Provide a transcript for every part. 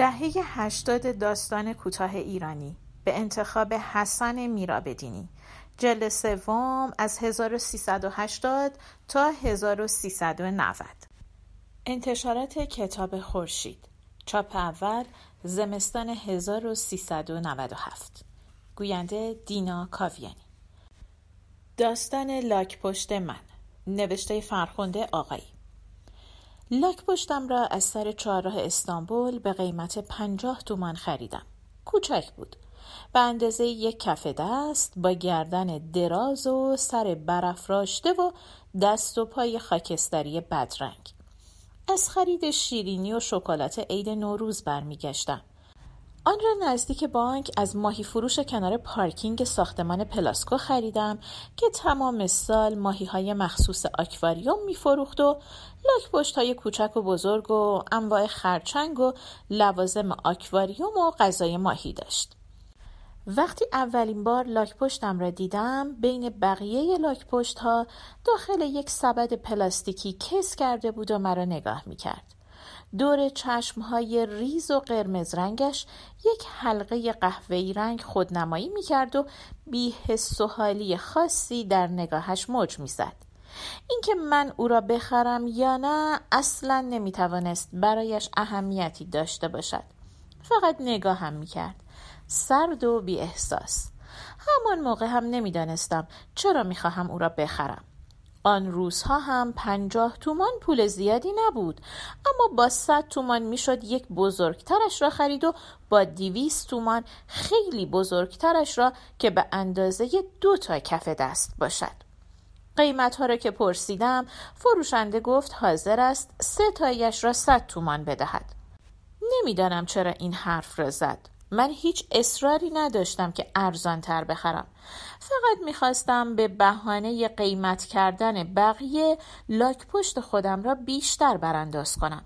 دهه هشتاد داستان کوتاه ایرانی به انتخاب حسن میرابدینی. جلد سوم از 1380 تا 1390 انتشارات کتاب خورشید. چاپ اول زمستان 1397 گوینده دینا کاویانی. داستان لاک پشت من. نوشته فرخنده آقایی. لاک پشتم را از سر چهارراه استانبول به قیمت پنجاه تومان خریدم. کوچک بود. به اندازه یک کف دست با گردن دراز و سر برافراشته و دست و پای خاکستری بدرنگ. از خرید شیرینی و شکلات عید نوروز برمیگشتم. آن را نزدیک بانک از ماهی فروش کنار پارکینگ ساختمان پلاسکو خریدم که تمام سال ماهی های مخصوص آکواریوم میفروخت و لاک پشت های کوچک و بزرگ و انواع خرچنگ و لوازم آکواریوم و غذای ماهی داشت. وقتی اولین بار لاک پشتم را دیدم بین بقیه لاک پشت ها داخل یک سبد پلاستیکی کس کرده بود و مرا نگاه می کرد. دور چشمهای ریز و قرمز رنگش یک حلقه قهوه‌ای رنگ خودنمایی می‌کرد و بی حس و حالی خاصی در نگاهش موج می‌زد. اینکه من او را بخرم یا نه اصلا نمی‌توانست برایش اهمیتی داشته باشد. فقط نگاهم می‌کرد. سرد و بی احساس. همان موقع هم نمی‌دانستم چرا می‌خواهم او را بخرم. آن روزها هم پنجاه تومان پول زیادی نبود اما با صد تومان می‌شد یک بزرگترش را خرید و با دیویست تومان خیلی بزرگترش را که به اندازه دو تا کف دست باشد قیمت ها را که پرسیدم فروشنده گفت حاضر است سه تایش را صد تومان بدهد. نمی‌دانم چرا این حرف را زد. من هیچ اصراری نداشتم که ارزان تر بخرم. فقط می‌خواستم به بهانه قیمت کردن بقیه لاک پشت خودم را بیشتر برانداز کنم.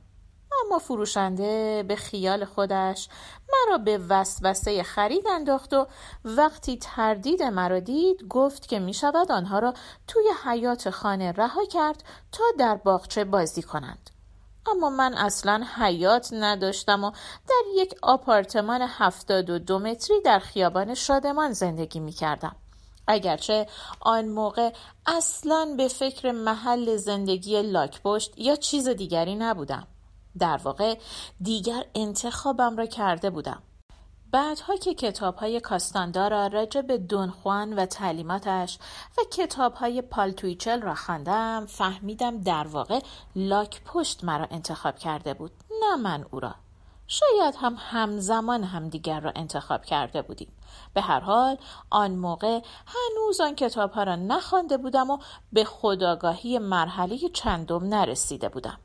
اما فروشنده به خیال خودش مرا به وسوسه خرید انداخت و وقتی تردید مرا دید گفت که می شود آنها را توی حیات خانه رها کرد تا در باغچه بازی کنند اما من اصلا حیات نداشتم و در یک آپارتمان هفتاد و دو متری در خیابان شادمان زندگی می کردم. اگرچه آن موقع اصلا به فکر محل زندگی لاکپشت یا چیز دیگری نبودم. در واقع دیگر انتخابم را کرده بودم. بعدها که کتاب های کاستاندا را راجع به دونخوان و تعلیماتش و کتاب های پالتویچل را خواندم فهمیدم در واقع لاک پشت مرا انتخاب کرده بود نه من او را. شاید هم همزمان همدیگر را انتخاب کرده بودیم. به هر حال آن موقع هنوز آن کتاب ها را نخوانده بودم و به خداگاهی مرحله چندم نرسیده بودم.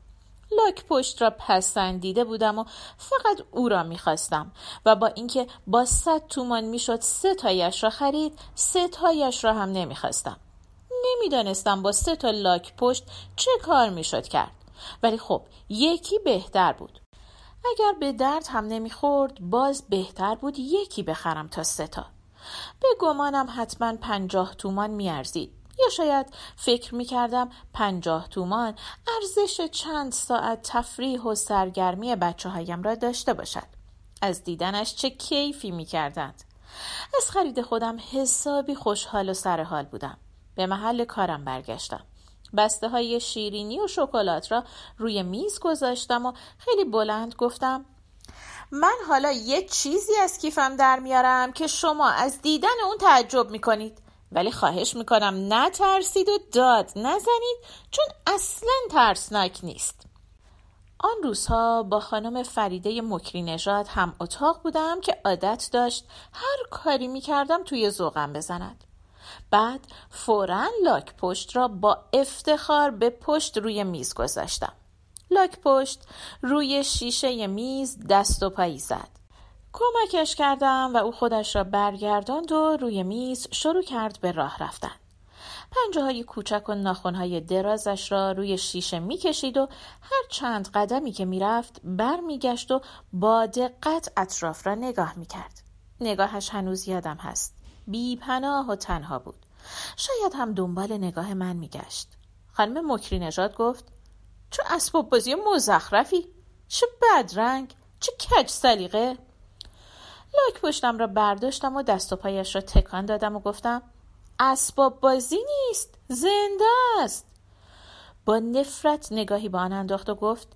لاک پشت را پسندیده بودم و فقط او را می‌خواستم و با اینکه با صد تومان می‌شد سه تایش را خرید سه تایش را هم نمی‌خواستم. نمی‌دانستم با سه تا لاک پشت چه کار می‌شد کرد. ولی خب یکی بهتر بود. اگر به درد هم نمی‌خورد باز بهتر بود یکی بخرم تا سه تا. به گمانم حتما پنجاه تومان میارزید. یا شاید فکر می کردم پنجاه تومان ارزش چند ساعت تفریح و سرگرمی بچه هایم را داشته باشد. از دیدنش چه کیفی می کردند. از خرید خودم حسابی خوشحال و سرحال بودم. به محل کارم برگشتم. بسته های شیرینی و شکلات را روی میز گذاشتم و خیلی بلند گفتم من حالا یه چیزی از کیفم در میارم که شما از دیدن اون تعجب می‌کنید ولی خواهش می‌کنم نترسید و داد نزنید چون اصلا ترسناک نیست. آن روزها با خانم فریده مکری نژاد هم اتاق بودم که عادت داشت هر کاری می‌کردم توی ذوقم بزند. بعد فورا لاک پشت را با افتخار به پشت روی میز گذاشتم. لاک پشت روی شیشه میز دست و پایی زد. کمکش کردم و او خودش را برگرداند و روی میز شروع کرد به راه رفتن. پنجه های کوچک و ناخونهای درازش را روی شیشه می‌کشید و هر چند قدمی که می‌رفت برمیگشت و با دقت اطراف را نگاه می‌کرد. نگاهش هنوز یادم هست. بی پناه و تنها بود. شاید هم دنبال نگاه من میگشت. خانم مکری نژاد گفت چه اسباب بازی مزخرفی چه بدرنگ چه کج سلیقه لاک پشتم را برداشتم و دست و پایش را تکان دادم و گفتم اسباب بازی نیست زنده است. با نفرت نگاهی به آن انداخت و گفت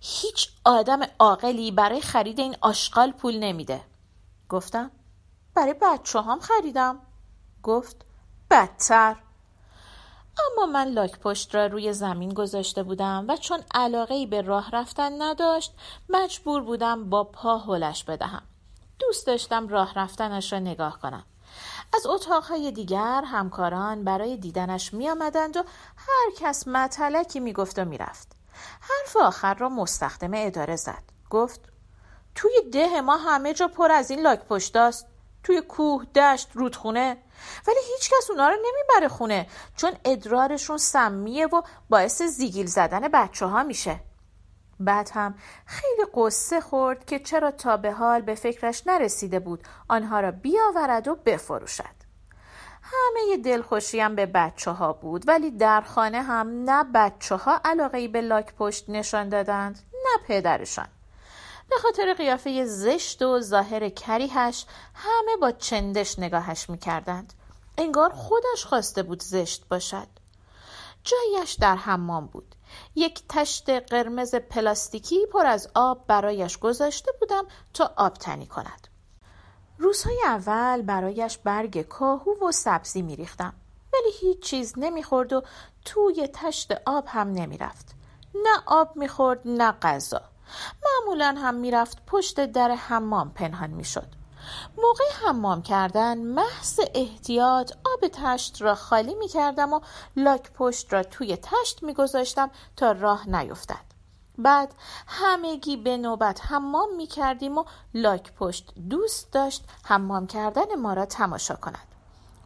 هیچ آدم عاقلی برای خرید این آشغال پول نمیده. گفتم برای بچه هم خریدم. گفت بدتر. اما من لاک پشت را روی زمین گذاشته بودم و چون علاقه به راه رفتن نداشت مجبور بودم با پا هلش بدهم. دوست داشتم راه رفتنش را نگاه کنم از اتاقهای دیگر همکاران برای دیدنش می آمدند و هر کس مطلکی می گفت و می رفت. حرف آخر را مستخدم اداره زد. گفت توی ده ما همه جا پر از این لاک پشتاست. توی کوه، دشت، رودخونه ولی هیچکس اونا رو نمی‌بره خونه چون ادرارشون سمیه و باعث زیگیل زدن بچه ها میشه. بعد هم خیلی قصه خورد که چرا تا به حال به فکرش نرسیده بود آنها را بیاورد و بفروشد. همه دلخوشی هم به بچه ها بود ولی در خانه هم نه بچه ها علاقه به لاک پشت نشان دادند نه پدرشان. به خاطر قیافه زشت و ظاهر کریهش همه با چندش نگاهش می‌کردند. انگار خودش خواسته بود زشت باشد. جایش در حمام بود. یک تشت قرمز پلاستیکی پر از آب برایش گذاشته بودم تا آب تنی کند. روزهای اول برایش برگ کاهو و سبزی میریختم ولی هیچ چیز نمی‌خورد و توی تشت آب هم نمی‌رفت. نه آب می‌خورد نه غذا. معمولا هم می‌رفت پشت در حمام پنهان می‌شد. موقع حمام کردن محض احتیاط آب تشت را خالی می کردم و لاک پشت را توی تشت می گذاشتم تا راه نیفتد. بعد همگی به نوبت حمام می کردیم و لاک پشت دوست داشت حمام کردن ما را تماشا کند.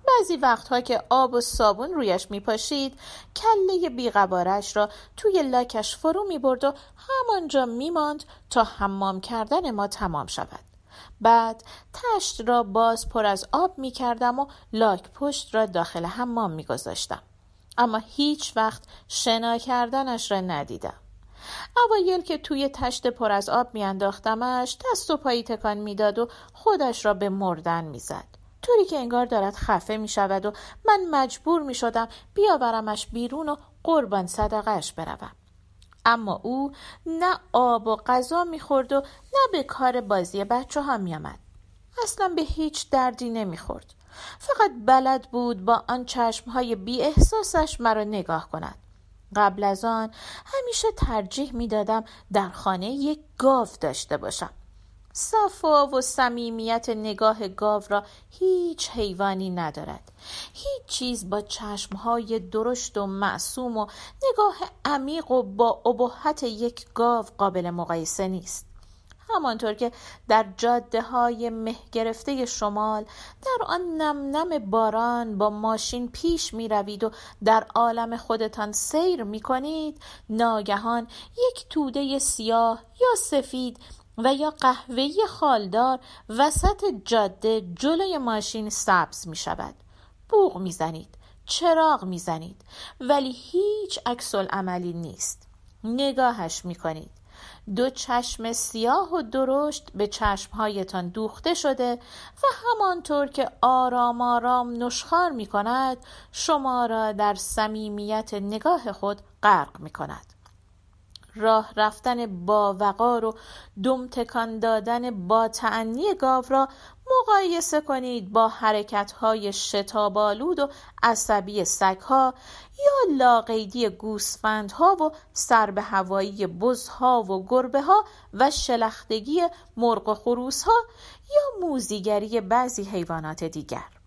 بعضی وقتها که آب و صابون رویش می پاشید کله بیغبارش را توی لاکش فرو می برد و همانجا می ماند تا حمام کردن ما تمام شود. بعد تشت را باز پر از آب می کردم و لاک پشت را داخل حمام می گذاشتم. اما هیچ وقت شنا کردنش را ندیدم. اوایل که توی تشت پر از آب میانداختمش دست و پایی تکان می‌داد و خودش را به مردن می‌زد طوری که انگار دارد خفه می شود و من مجبور می شدم بیاورمش بیرون و قربان صدقش بروم اما او نه آب و غذا می‌خورد و نه به کار بازی بچه ها میآمد. اصلا به هیچ دردی نمی‌خورد. فقط بلد بود با آن چشمهای بی احساسش مرا نگاه کند. قبل از آن همیشه ترجیح می‌دادم در خانه یک گاو داشته باشم. صفا و صمیمیت نگاه گاو را هیچ حیوانی ندارد. هیچ چیز با چشمهای درشت و معصوم و نگاه عمیق و با ابهت یک گاو قابل مقایسه نیست. همانطور که در جاده های مه گرفته شمال در آن نم نم باران با ماشین پیش می روید و در عالم خودتان سیر می کنید ناگهان یک توده سیاه یا سفید و یا قهوه‌ای خالدار وسط جاده جلوی ماشین سبز می شود بوغ می زنید چراغ می زنید ولی هیچ عکس عملی نیست. نگاهش می کنید دو چشم سیاه و درشت به چشمهایتان دوخته شده و همانطور که آرام آرام نشخار می کند شما را در صمیمیت نگاه خود غرق می کند راه رفتن با وقار و دم تکان دادن با تعنی گاو را مقایسه کنید با حرکتهای شتابالود و عصبی سگها یا لاقیدی گوسفندها و سرب هوایی بزها و گربه ها و شلختگی مرغ و خروس ها یا موزیگری بعضی حیوانات دیگر.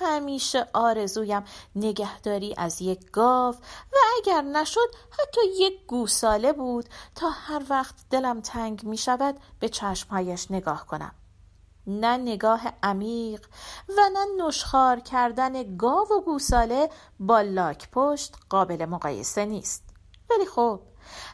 همیشه آرزویم نگهداری از یک گاو و اگر نشد حتی یک گوساله بود تا هر وقت دلم تنگ می شود به چشمهایش نگاه کنم. نه نگاه عمیق و نه نشخار کردن گاو و گوساله با لاک پشت قابل مقایسه نیست. ولی خب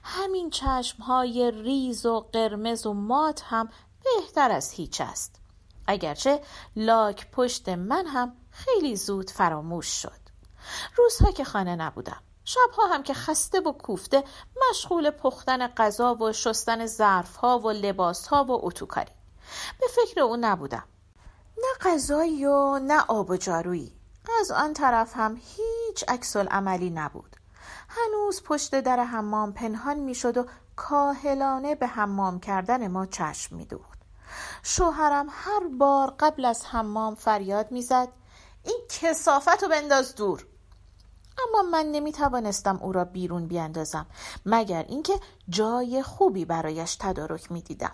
همین چشمهای ریز و قرمز و مات هم بهتر از هیچ است. اگرچه لاک پشت من هم خیلی زود فراموش شد. روزها که خانه نبودم. شبها هم که خسته و کوفته مشغول پختن غذا و شستن ظرفها و لباسها و اتوکاری. به فکر او نبودم. نه غذایی و نه آب و جارویی. از آن طرف هم هیچ عکس عملی نبود. هنوز پشت در حمام پنهان می‌شد و کاهلانه به حمام کردن ما چشم میدوخت شوهرم هر بار قبل از حمام فریاد می‌زد این کسافت رو بنداز دور. اما من نمی توانستم او را بیرون بیاندازم مگر اینکه جای خوبی برایش تدارک می دیدم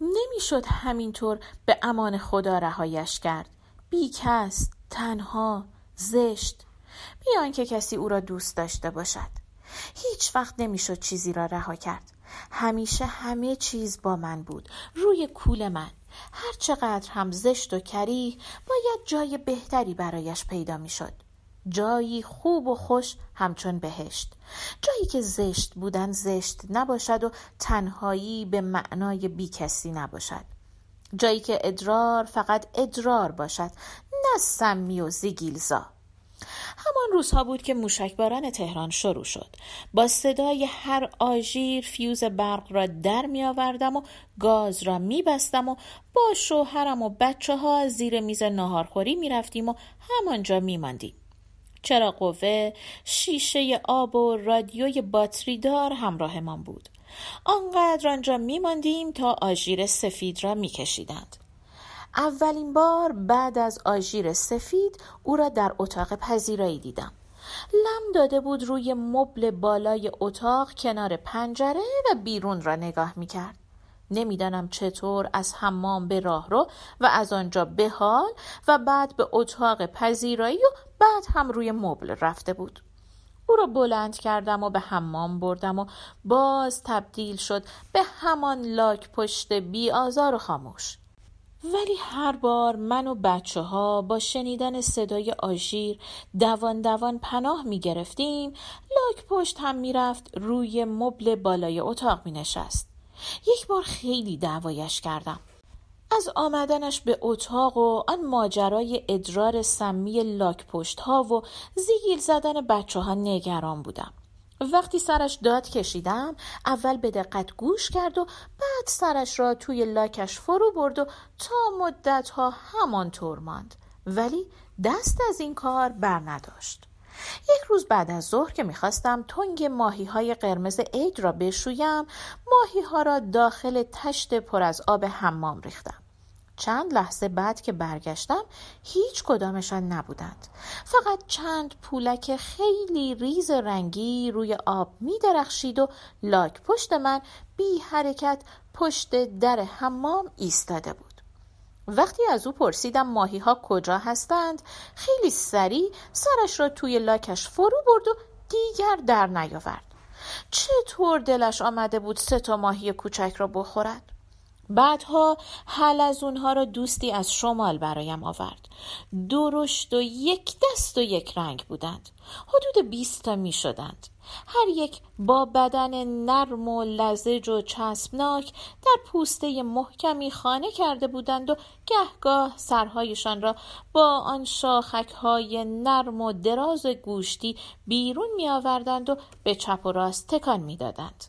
نمی‌شد همینطور به امان خدا رهایش کرد. بیکس تنها زشت. بیان که کسی او را دوست داشته باشد. هیچ وقت نمی‌شد چیزی را رها کرد. همیشه همه چیز با من بود. روی کول من. هر چقدر هم زشت و کریه باید جای بهتری برایش پیدا می‌شد. جایی خوب و خوش همچون بهشت. جایی که زشت بودن زشت نباشد و تنهایی به معنای بیکسی نباشد. جایی که ادرار فقط ادرار باشد نه سمی و زیگیلزا. همان روزها بود که موشکباران تهران شروع شد. با صدای هر آژیر فیوز برق را در می آوردم و گاز را می بستم و با شوهرم و بچه ها زیر میز ناهارخوری می رفتیم و همانجا می ماندیم. چرا قوه شیشه آب و رادیوی باتری دار همراهمان بود. آنقدر آنجا میماندیم تا آژیر سفید را میکشیدند. اولین بار بعد از آژیر سفید او را در اتاق پذیرایی دیدم. لم داده بود روی مبل بالای اتاق کنار پنجره و بیرون را نگاه می‌کرد. نمی‌دانم چطور از حمام به راه رو و از آنجا به حال و بعد به اتاق پذیرایی و بعد هم روی مبل رفته بود. او را بلند کردم و به حمام بردم و باز تبدیل شد به همان لاک پشت بی آزار و خاموش. ولی هر بار من و بچه ها با شنیدن صدای آژیر دوان دوان پناه می گرفتیم لاک پشت هم می رفت روی مبل بالای اتاق می نشست یک بار خیلی دعوایش کردم. از آمدنش به اتاق و آن ماجرای ادرار سمی لاک پشت ها و زیگیل زدن بچه ها نگران بودم. وقتی سرش داد کشیدم اول به دقت گوش کرد و بعد سرش را توی لاکش فرو برد و تا مدت ها همانطور ماند. ولی دست از این کار بر نداشت. یک روز بعد از ظهر که می‌خواستم تنگ ماهی های قرمز عید را بشویم ماهی ها را داخل تشت پر از آب حمام ریختم. چند لحظه بعد که برگشتم هیچ کدامشان نبودند. فقط چند پولک خیلی ریز رنگی روی آب می درخشید و لاک پشت من بی حرکت پشت در حمام ایستاده بود. وقتی از او پرسیدم ماهی ها کجا هستند خیلی سریع سرش را توی لاکش فرو برد و دیگر در نیاورد. چطور دلش آمده بود سه تا ماهی کوچک را بخورد؟ بعدها حل از اونها را دوستی از شمال برایم آورد؟ درشت و یک دست و یک رنگ بودند. حدود بیست تا می شدند. هر یک با بدن نرم و لزج و چسبناک در پوسته محکمی خانه کرده بودند و گهگاه سرهایشان را با آن شاخک های نرم و دراز گوشتی بیرون می آوردند و به چپ و راست تکان می دادند.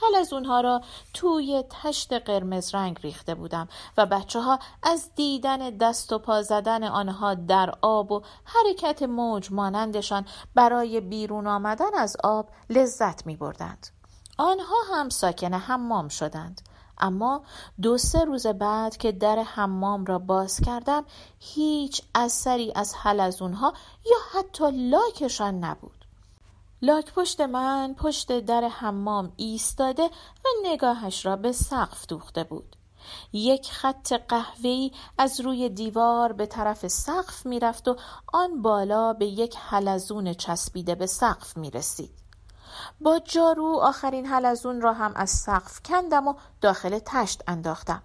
حال از اونها را توی تشت قرمز رنگ ریخته بودم و بچه ها از دیدن دست و پا زدن آنها در آب و حرکت موج مانندشان برای بیرون آمدن از آب لذت می بردند. آنها هم ساکن حمام شدند. اما دو سه روز بعد که در حمام را باز کردم هیچ اثری از حل از اونها یا حتی لاکشان نبود. لاک پشت من پشت در حمام ایستاده و نگاهش را به سقف دوخته بود. یک خط قهوه‌ای از روی دیوار به طرف سقف می‌رفت و آن بالا به یک حلزون چسبیده به سقف می رسید. با جارو آخرین حلزون را هم از سقف کندم و داخل تشت انداختم.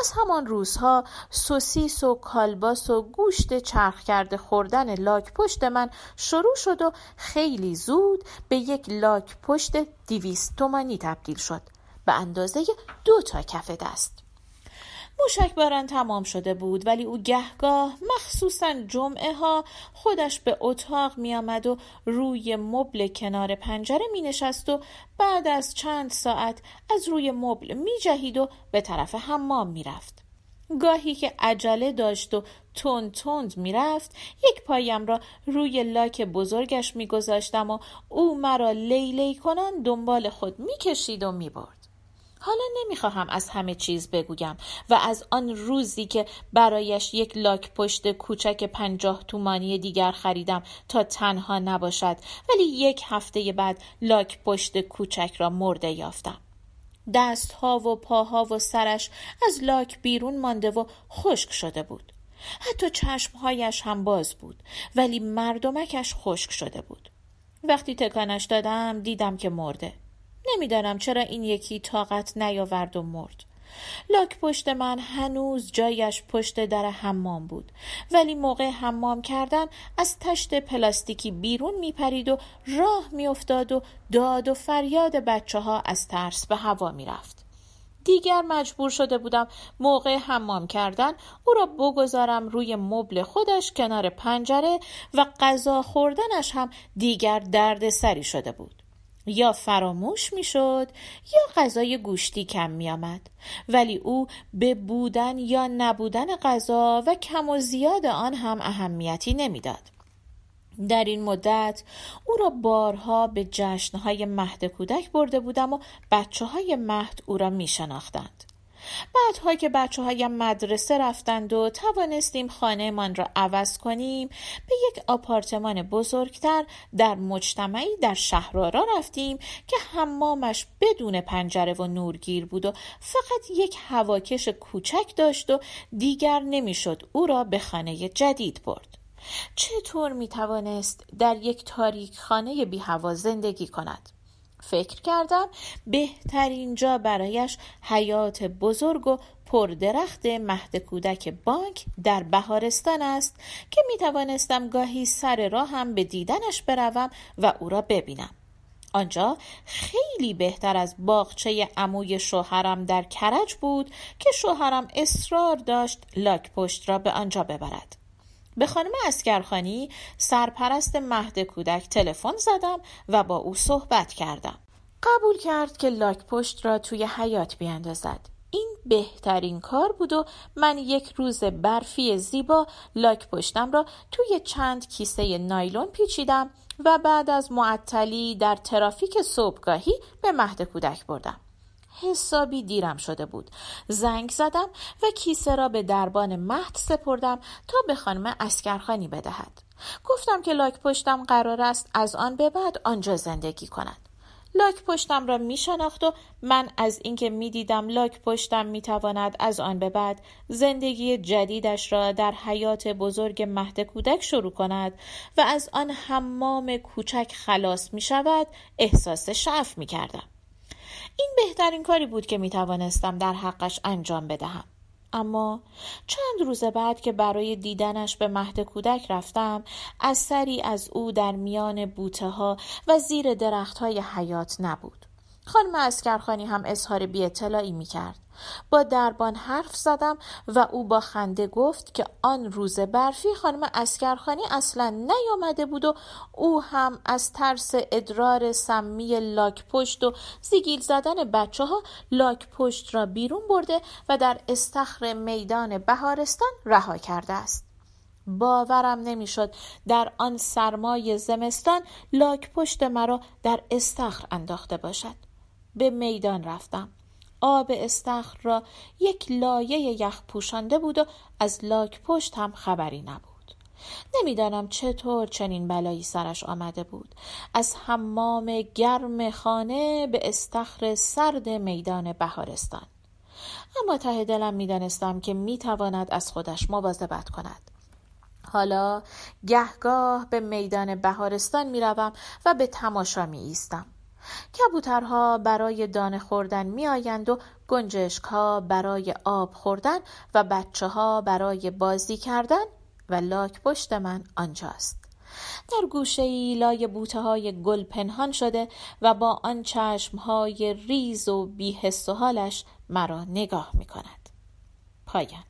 از همان روزها سوسیس و کالباس و گوشت چرخ کرده خوردن لاک پشت من شروع شد و خیلی زود به یک لاک پشت دیویست تومانی تبدیل شد. به اندازه دو تا کف دست. موشک باران تمام شده بود ولی او گهگاه مخصوصا جمعه ها خودش به اتاق می آمد و روی مبل کنار پنجره می نشست و بعد از چند ساعت از روی مبل می جهید و به طرف حمام می رفت. گاهی که عجله داشت و تند تند می‌رفت یک پایم را روی لاک بزرگش میگذاشتم و او مرا لیلی کنان دنبال خود می‌کشید و می‌برد حالا نمی‌خواهم از همه چیز بگویم و از آن روزی که برایش یک لاک پشت کوچک پنجاه تومانی دیگر خریدم تا تنها نباشد ولی یک هفته بعد لاک پشت کوچک را مرده یافتم. دستها و پاها و سرش از لاک بیرون مانده و خشک شده بود. حتی چشمهایش هم باز بود ولی مردمکش خشک شده بود. وقتی تکانش دادم دیدم که مرده. نمی‌دانم چرا این یکی طاقت نیاورد و مرد. لاک پشت من هنوز جایش پشت در حمام بود. ولی موقع حمام کردن از تشت پلاستیکی بیرون میپرید و راه میافتاد و داد و فریاد بچه ها از ترس به هوا می‌رفت. دیگر مجبور شده بودم موقع حمام کردن او را بگذارم روی مبل خودش کنار پنجره و غذا خوردنش هم دیگر درد سری شده بود. یا فراموش می‌شد یا غذای گوشتی کم می آمد. ولی او به بودن یا نبودن غذا و کم و زیاد آن هم اهمیتی نمی‌داد. در این مدت او را بارها به جشنهای مهد کودک برده بودم و بچه های مهد او را می شناختند. بعدها که بچه های مدرسه رفتند و توانستیم خانهمان را عوض کنیم به یک آپارتمان بزرگتر در مجتمعی در شهرارا رفتیم که حمامش بدون پنجره و نورگیر بود و فقط یک هواکش کوچک داشت و دیگر نمی‌شد او را به خانه جدید برد. چطور می توانست در یک تاریک خانه بی هوا زندگی کند؟ فکر کردم بهترین جا برایش حیات بزرگ و پردرخت مهد کودک بانک در بهارستان است که می توانستم گاهی سر راه هم به دیدنش بروم و او را ببینم. آنجا خیلی بهتر از باغچه عموی شوهرم در کرج بود که شوهرم اصرار داشت لاک پشت را به آنجا ببرد. به خانم اسکرخانی سرپرست مهد کودک تلفن زدم و با او صحبت کردم. قبول کرد که لاک پشت را توی حیات بیاندازد. این بهترین کار بود و من یک روز برفی زیبا لاک پشتم را توی چند کیسه نایلون پیچیدم و بعد از معطلی در ترافیک صبحگاهی به مهد کودک بردم. حسابی دیرم شده بود. زنگ زدم و کیسه را به دربان مهد سپردم تا به خانم اسکرخانی بدهد. گفتم که لاک پشتم قرار است از آن به بعد آنجا زندگی کند. لاک پشتم را می شناخت و من از اینکه می دیدم لاک پشتم می تواند از آن به بعد زندگی جدیدش را در حیات بزرگ مهد کودک شروع کند و از آن حمام کوچک خلاص می شود احساس شعف می کردم. این بهترین کاری بود که می توانستم در حقش انجام بدهم. اما چند روز بعد که برای دیدنش به مهد کودک رفتم اثری از او در میان بوته ها و زیر درخت های حیات نبود. خانم اسکرخانی هم اظهار بی اطلاعی می کرد. با دربان حرف زدم و او با خنده گفت که آن روز برفی خانم اسکرخانی اصلا نیامده بود و او هم از ترس ادرار سمی لاک پشت و زیگیل زدن بچه ها لاک پشت را بیرون برده و در استخر میدان بهارستان رها کرده است. باورم نمی‌شد در آن سرمای زمستان لاک پشت مرا در استخر انداخته باشد. به میدان رفتم. آب استخر را یک لایه یخ پوشانده بود و از لاک پشت هم خبری نبود. نمی‌دانم چطور چنین بلایی سرش آمده بود از حمام گرم خانه به استخر سرد میدان بهارستان اما ته دلم می‌دانستم که می‌تواند از خودش مواظبت کند حالا گهگاه به میدان بهارستان می‌روم و به تماشا می ایستم کبوترها برای دانه خوردن می آیند و گنجشک ها برای آب خوردن و بچه ها برای بازی کردن و لاک پشت من آنجاست. در گوشه ای لای بوته های گل پنهان شده و با آن چشم های ریز و بیحس و حالش مرا نگاه می کند. پایان